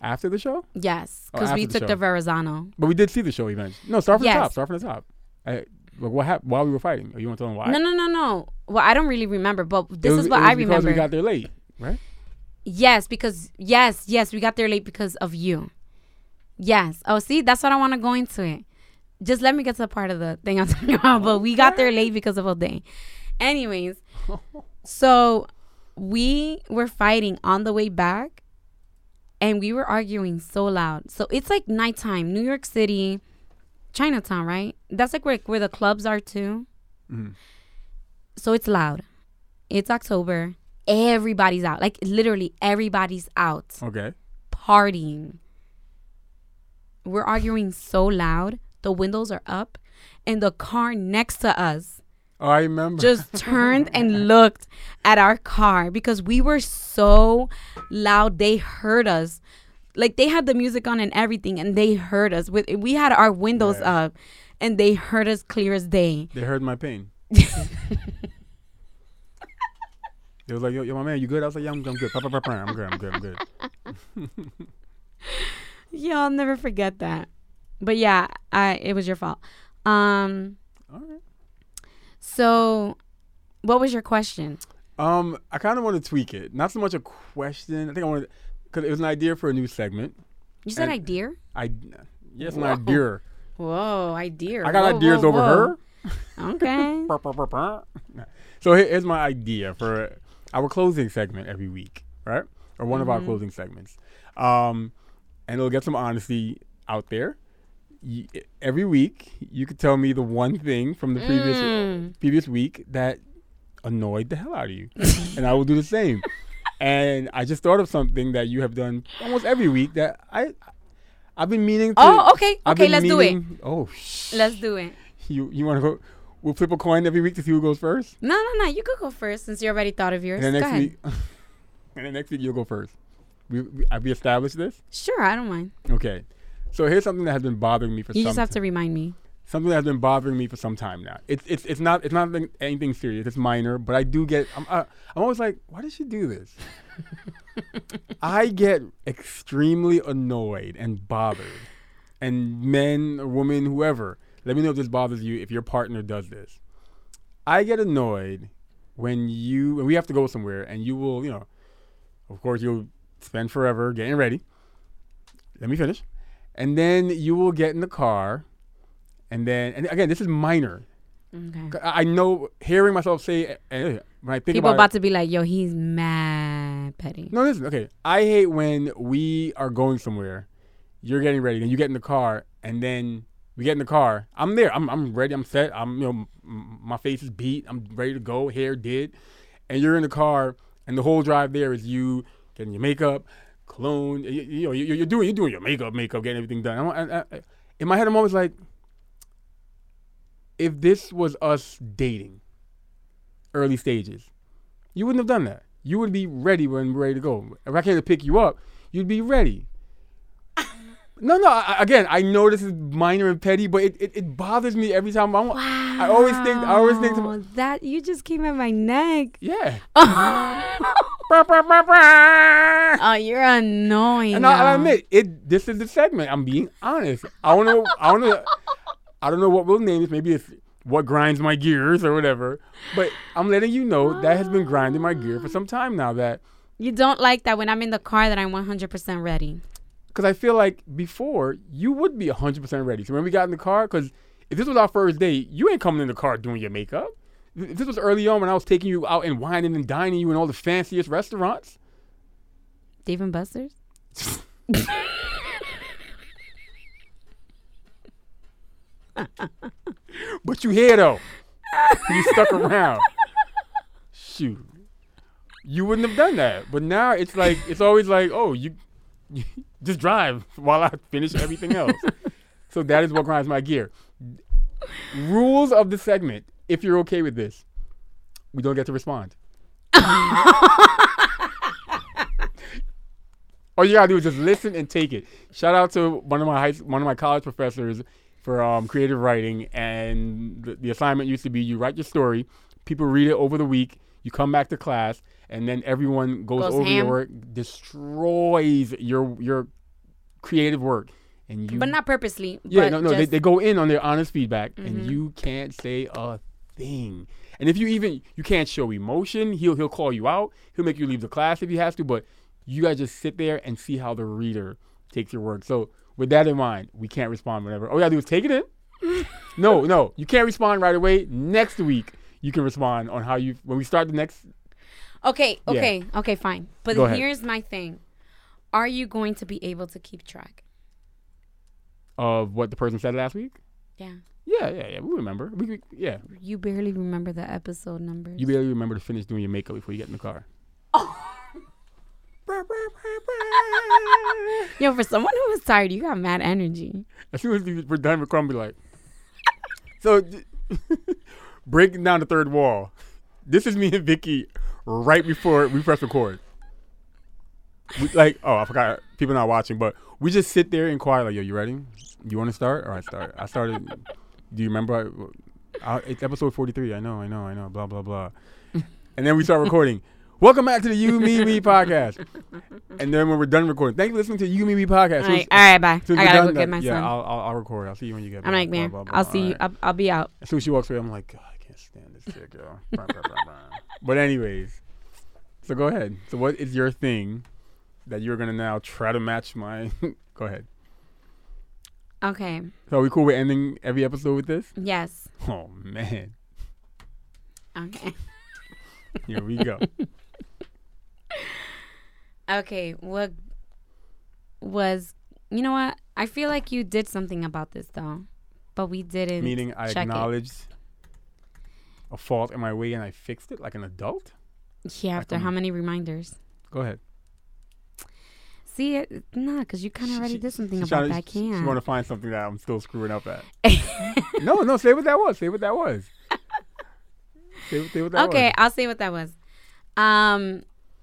After the show? Yes, Oh, because we the took show. the Verrazano. But we did see the show eventually. No, start from Yes. the top. Start from the top. I, but what happened while we were fighting? Oh, you want to tell them why? No, no, no, no. Well, I don't really remember, but this was- is what I because remember. we got there late, right? yes, because yes, yes, we got there late because of you. Yes. Oh, see, that's what I want to go into it. Just let me get to the part of the thing I'm talking about. But we got there late because of O'Day. Anyways, so we were fighting on the way back, and we were arguing so loud. So it's like nighttime, New York City, Chinatown, right? That's like where where the clubs are too. Mhm. So it's loud. It's October. Everybody's out. Like literally everybody's out Okay. partying. We're arguing so loud. The windows are up, and the car next to us Oh, I remember. just turned and looked at our car because we were so loud. They heard us. Like they had the music on and everything, and they heard us. With we had our windows Yeah. up, and they heard us clear as day. they heard my pain. They was like, yo, yo, my man, you good? I was like, yeah, I'm, I'm good. Pa, pa, I'm good. I'm good. I'm good. Yeah, I'll never forget that. But yeah, I it was your fault. Um, All right. so what was your question? Um, I kind of want to tweak it. Not so much a question. I think I want because it was an idea for a new segment. You said And- idea? I yes, an idea. Whoa, idea. I got Whoa, ideas whoa, over whoa. her. Okay. So here's my idea for our closing segment every week, right? Or one of our Mhm. closing segments. Um, and it'll get some honesty out there. Y- every week, you could tell me the one thing from the previous Mm. previous week that annoyed the hell out of you, and I will do the same. And I just thought of something that you have done almost every week that I I've been meaning to. Oh, okay. I've Okay, let's do it. Oh, sh- Let's do it. you you want to go? We'll flip a coin every week to see who goes first. No, no, no. You could go first since you already thought of yours. And next week, and then next week you'll go first. We, we have we established this? Sure, I don't mind. Okay. So here's something that has been bothering me for You some just have ti- to remind me. something that has been bothering me for some time now. It's it's it's not it's not anything- serious. It's minor, but I do get. I'm I, I'm always like, why did she do this? I get extremely annoyed and bothered, and men or women, whoever, let me know if this bothers you. If your partner does this, I get annoyed when you and we have to go somewhere, and you will, you know, of course, you'll spend forever getting ready. Let me finish, and then you will get in the car, and then and again, this is minor. Okay. I know hearing myself say eh, when I think People about, about it, to be like, yo, he's mad petty. no, listen, okay. I hate when we are going somewhere, you're getting ready, and you get in the car, and then we get in the car. I'm there. I'm I'm ready. I'm set. I'm you know my face is beat. I'm ready to go. Hair did, and you're in the car, and the whole drive there is you getting your makeup, cologne. You, you know, you- you're doing you're doing your makeup, makeup, getting everything done. I'm, I, I, in my head, I'm always like, if this was us dating, early stages, you wouldn't have done that. You would be ready when we're ready to go. If I came to pick you up, you'd be ready. No, no. I, again, I know this is minor and petty, but it, it, it bothers me every time. I'm, I always think. I always think. To, that you just came at my neck. yeah. oh, you're annoying. And I, I admit it. This is the segment. I'm being honest. I don't know. I don't know. I don't know what we'll name it. Maybe it's what grinds my gears or whatever. But I'm letting you know that has been grinding my gear for some time now. That You don't like that when I'm in the car that I'm 100% ready. Because I feel like before you would be 100% ready. So when we got in the car, because if this was our first date, you ain't coming in the car doing your makeup. If this was early on when I was taking you out and wining and dining you in all the fanciest restaurants, Dave and Buster's. but you here though. you stuck around. Shoot. You wouldn't have done that. But now it's like it's always like, oh, you, you just drive while I finish everything else. so that is what grinds my gear. Rules of the segment, if you're okay with this, we don't get to respond. All you gotta do is just listen and take it. Shout out to one of my high, one of my college professors for um, creative writing, and the, the assignment used to be you write your story, people read it over the week, you come back to class, and then everyone goes, Goes over your work, destroys your your creative work, and you But not purposely. yeah, no, no, they, just- they go in on their honest feedback, Mhm. and you can't say a thing. And if you even you can't show emotion, he'll he'll call you out. He'll make you leave the class if he has to. But you gotta just sit there and see how the reader takes your work. So with that in mind, we can't respond whenever. All you gotta do is take it in. no, no, you can't respond right away. Next week you can respond on how you when we start the next. Okay, Yeah. okay, okay, fine. But Go ahead. here's my thing: Are you going to be able to keep track? Of what the person said last week. Yeah. Yeah, yeah, yeah. We remember. We, we yeah. You barely remember the episode numbers. You barely remember to finish doing your makeup before you get in the car. Yo, for someone who was tired, you got mad energy. As soon as we- we're done with Crumb, be like, so breaking down the third wall. This is me and Vicky right before we press record. We, like, oh, I forgot. People not watching, but we just sit there and quiet. Like, yo, you ready? You want to start? All right, start. I started. Do you remember? I, it's episode forty-three. I know, I know, I know. Blah blah blah. And then we start recording. Welcome back to the You Me Me podcast. And then when we're done recording, thank you for listening to the You Me Me podcast. All right, all right, bye. I gotta done, go get uh, my yeah, son. I'll, I'll, I'll record. I'll see you when you get back. I'm like, blah, man, blah, blah. I'll see you. I'll, I'll be out. As soon as she walks away, I'm like, God, I can't stand this chick, yo. But anyways, so go ahead. So what is your thing that you're gonna now try to match my? go ahead. Okay. So are we cool with ending every episode with this? Yes. Oh man, Okay. here we go. Okay. What was? You know what? I feel like you did something about this though, but we didn't. Meaning I check it. A fault in my way and I fixed it like an adult. Yeah. After how many reminders? Go ahead. See it? Nah, because you kind of already she- did something about that. She, Can. want to find something that I'm still screwing up at. no, no, say what that was. Say what that was. Say, say what that okay, was. I'll say what that was. Um,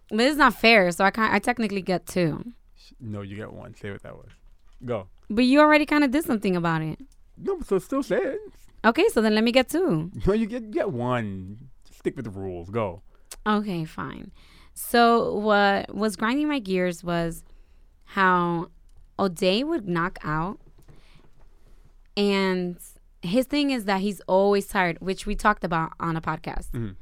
but it's not fair. So I can I technically get two. No, you get one. Say what that was. Go. But you already kind of did something about it. No, so still say it. Okay, so then let me get two. No, you get get one. Stick with the rules. Go. Okay, fine. So what was grinding my gears was how O'Day would knock out, and his thing is that he's always tired, which we talked about on a podcast. Mhm.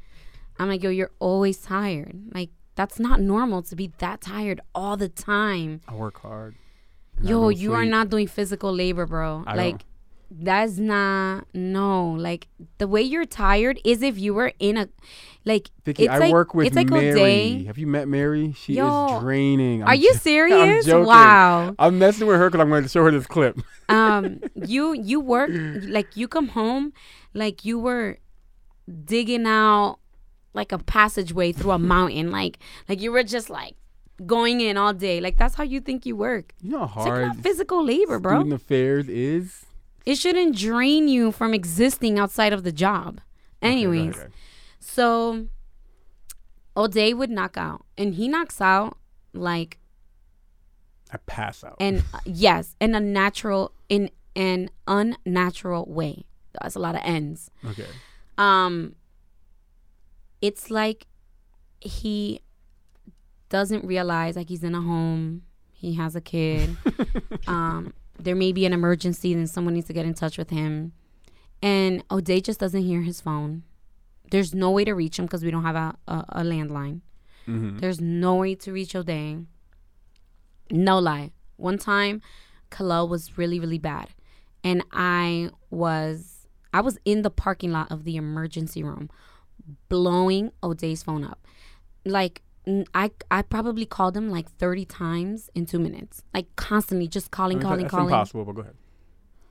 I'm like, yo, you're always tired. Like that's not normal to be that tired all the time. I work hard. Yo, you are not doing physical labor, bro. I like don't. That's not no. Like the way you're tired is if you were in a like Vicky, it's I like work with it's like Mary. O'Day. Have you met Mary? She Yo, is draining. Are I'm you jo- serious? joking. Wow. I'm messing with her because I'm going to show her this clip. Um, you you work like you come home like you were digging out like a passageway through a mountain, like like you were just like going in all day. Like that's how you think you work. You know how It's like hard physical labor, bro. student affairs is. It shouldn't drain you from existing outside of the job. Okay, Anyways, ahead. so O'Day would knock out, and he knocks out like I pass out. and uh, yes, in a natural, in an unnatural way. That's a lot of ends. okay. Um, it's like he doesn't realize like he's in a home. He has a kid. um, there may be an emergency, and someone needs to get in touch with him. And O'Day just doesn't hear his phone. There's no way to reach him because we don't have a, a, a landline. hmm There's no way to reach O'Day. No lie. One time, Kalel was really, really bad. And I was I was in the parking lot of the emergency room blowing O'Day's phone up. Like I I probably called him like 30 times in 2 minutes. Like constantly just I calling mean, calling that's calling. impossible, but go ahead.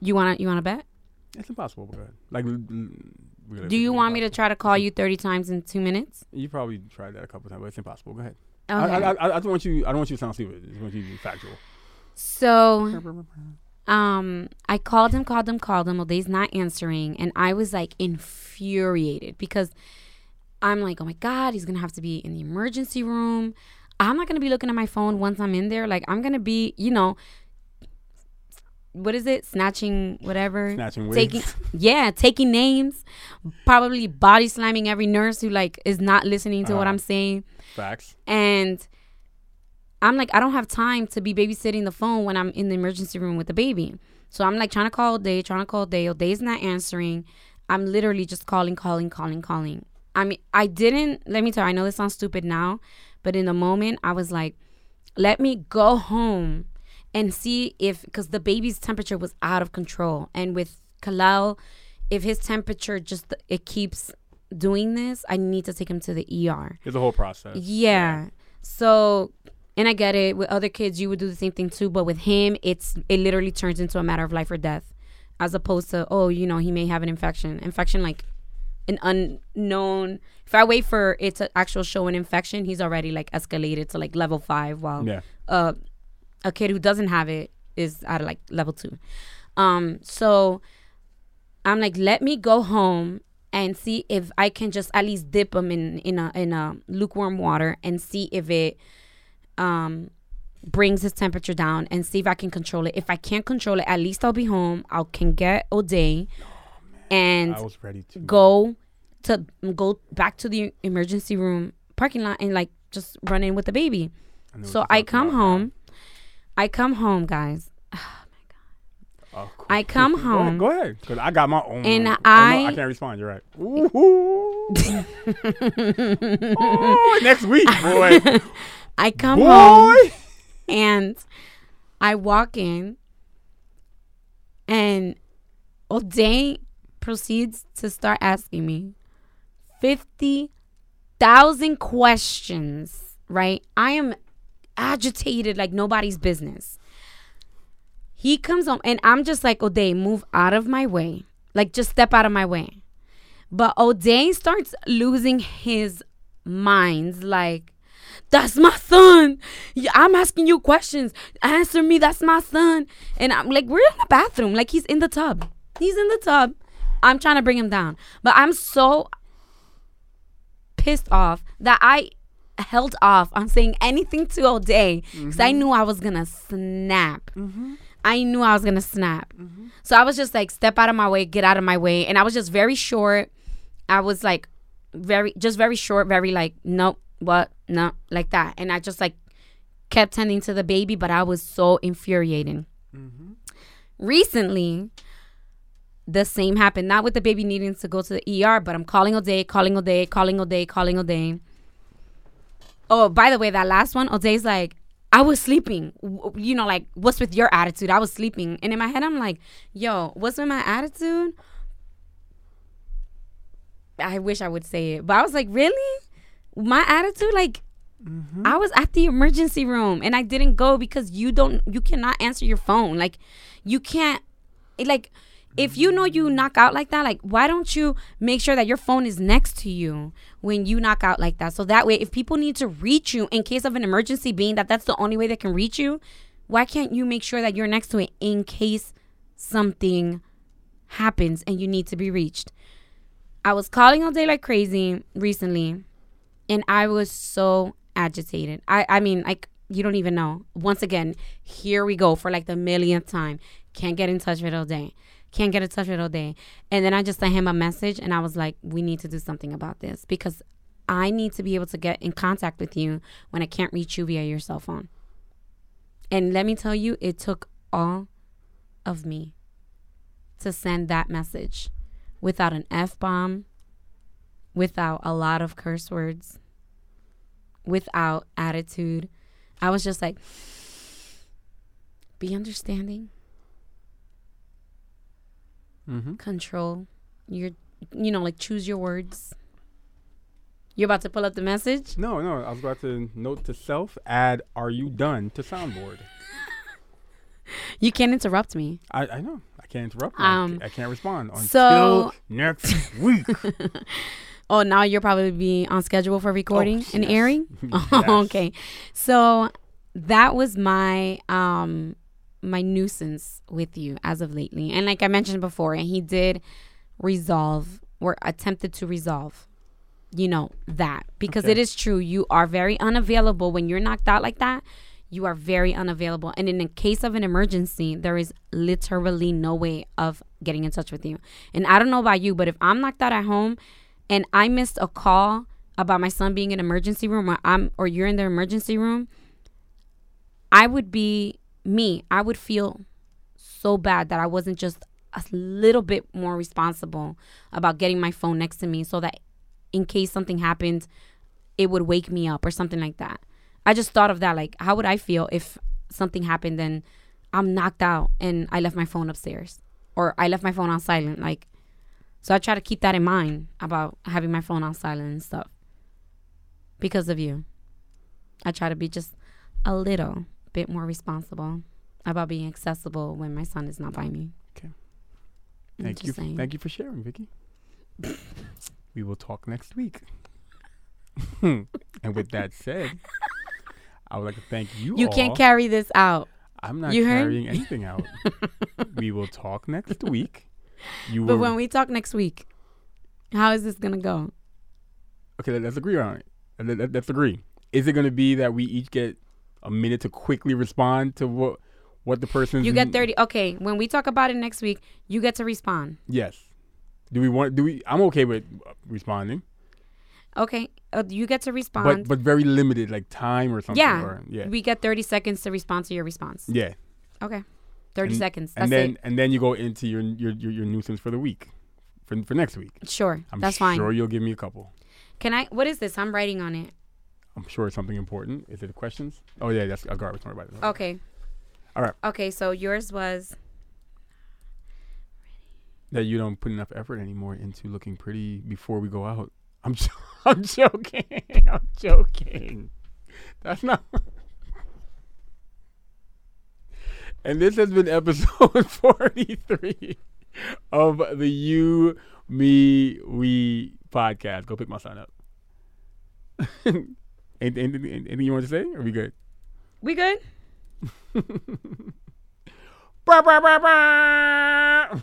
You want to you want to bet? It's impossible, but go ahead. Like, Do you want me to try to call you 30 times in 2 minutes? You probably tried that a couple times, but it's impossible. Go ahead. Okay. I, I, I, I don't want you. I don't want you to sound stupid. I just want you to be factual. so um I called him, called him, called him. O'Day's not answering, and I was like infuriated because I'm like, oh my god, he's gonna have to be in the emergency room. I'm not gonna be looking at my phone once I'm in there. Like I'm gonna be, you know, what is it? Snatching whatever. Snatching wigs. taking yeah, taking names, probably body slamming every nurse who like is not listening to what Uh-huh. I'm saying. Facts. And I'm like, I don't have time to be babysitting the phone when I'm in the emergency room with the baby. So I'm like trying to call Day, trying to call Day. Day's not answering. I'm literally just calling, calling, calling, calling. I mean, I didn't, let me tell you, I know this sounds stupid now, but in the moment, I was like, let me go home and see if, because the baby's temperature was out of control. And with Kalal, if his temperature just, it keeps doing this, I need to take him to the ER. It's a whole process. Yeah. So, and I get it. With other kids, you would do the same thing too. But with him, it's it literally turns into a matter of life or death, as opposed to oh, you know, he may have an infection. Infection like an unknown. If I wait for it to actual show an infection, he's already like escalated to like level five. While Yeah. uh, a kid who doesn't have it is at like level two. Um, so I'm like, let me go home and see if I can just at least dip him in in a in a lukewarm water and see if it um brings his temperature down and see if I can control it. If I can't control it, at least I'll be home. I can get O'Day and I was ready to go to go back to the emergency room parking lot and like just run in with the baby. I So I come about home. I come home, guys. Oh, cool. I come Go ahead, home. Go ahead, because I got my own. And Oh, no, I- I can't respond. You're right. Ooh. oh, next week, boy. I come home boy. and I walk in and oh, O'Day proceeds to start asking me 50,000 questions, right? I am agitated like nobody's business. He comes home and I'm just like, O'Day, move out of my way. Like, just step out of my way. But O'Day starts losing his mind. Like, that's my son. I'm asking you questions. Answer me. That's my son. And I'm like, we're in the bathroom. Like, he's in the tub. He's in the tub. I'm trying to bring him down. But I'm so pissed off that I held off on saying anything to O'Day because mm-hmm. mm-hmm. I knew I was to snap. I knew I was to snap. So I was just like, step out of my way, get out of my way. And I was just very short. I was like, very, just very short, very like, nope, what, no, like that. And I just like kept tending to the baby, but I was so infuriating. Mm-hmm. Recently, the same happened. Not with the baby needing to go to the ER, but I'm calling O'Day, calling O'Day, calling O'Day, calling O'Day. Oh, by the way, that last one, O'Day's like, I was sleeping. You know, like, what's with your attitude? I was sleeping. And in my head, I'm like, yo, what's with my attitude? I wish I would say it. But I was like, really? My attitude? Like, I was at the emergency room and I didn't go because you don't, you cannot answer your phone. Like, you can't, it, like, if you know you knock out like that, like, why don't you make sure that your phone is next to you when you knock out like that? So that way, if people need to reach you in case of an emergency, being that that's the only way they can reach you, why can't you make sure that you're next to it in case something happens and you need to be reached? I was calling all day like crazy recently, and I was so agitated. I, I mean, like, you don't even know. Once again, here we go for like the millionth time. Can't get in touch with O'Day. Can't get in touch with O'Day. And then I just sent him a message, and I was like, we need to do something about this because I need to be able to get in contact with you when I can't reach you via your cell phone. And let me tell you, it took all of me to send that message without an F bomb, without a lot of curse words, without attitude. I was just like, be understanding, Mm-hmm. control your, you know, like choose your words. You're about to pull up the message. No, no. I was about to note to self add "Are you done?" to soundboard. You can't interrupt me. I, I know. I can't interrupt. you. I Um, ca- I can't respond until so- next week. Oh, now you're probably be on schedule for recording and yes. airing. Yes. okay, so that was my um my nuisance with you as of lately, and like I mentioned before, and he did resolve or attempted to resolve, you know that because Okay. it is true. You are very unavailable when you're knocked out like that. You are very unavailable, and in the case of an emergency, there is literally no way of getting in touch with you. And I don't know about you, but if I'm knocked out at home and I missed a call about my son being in emergency room or I'm or you're in the emergency room, I would be me. I would feel so bad that I wasn't just a little bit more responsible about getting my phone next to me so that in case something happened, it would wake me up or something like that. I just thought of that like how would I feel if something happened and I'm knocked out and I left my phone upstairs or I left my phone on silent like so I try to keep that in mind about having my phone on silent and stuff. Because of you. I try to be just a little bit more responsible about being accessible when my son is not by me. Okay. Thank you. saying. Thank you for sharing, Vicky. we will talk next week. and with that said, I would like to thank you. You all. can't carry this out. I'm not you heard? carrying anything out. we will talk next week. You But when we talk next week, how is this gonna go? okay. let- Let's agree on it. Let- let- Let's agree. Is it going to be that we each get a minute to quickly respond to what what the person? You get thirty. Okay, when we talk about it next week, you get to respond. Yes. Do we want? Do we? I'm okay with uh, responding, Okay, uh, you get to respond. but but very limited, like time or something. yeah, Or, yeah. we get thirty seconds to respond to your response. Yeah. Okay, thirty And- seconds. That's and then it. and then you go into your your your, your nuisance for the week, for for next week. Sure, I'm that's fine. sure you'll give me a couple. Can I? What is this? I'm writing on it. I'm sure it's something important. Is it questions? Oh yeah, that's a garbage. Don't worry about it. Okay. All right. Okay, so yours was That you don't put enough effort anymore into looking pretty before we go out. I'm jo- I'm joking. I'm joking. That's not. and this has been episode 43 of the You, Me, We podcast. Go pick my sign up. Anything, anything, anything you want to say? Are we good? we good? Brah, brah, brah, brah.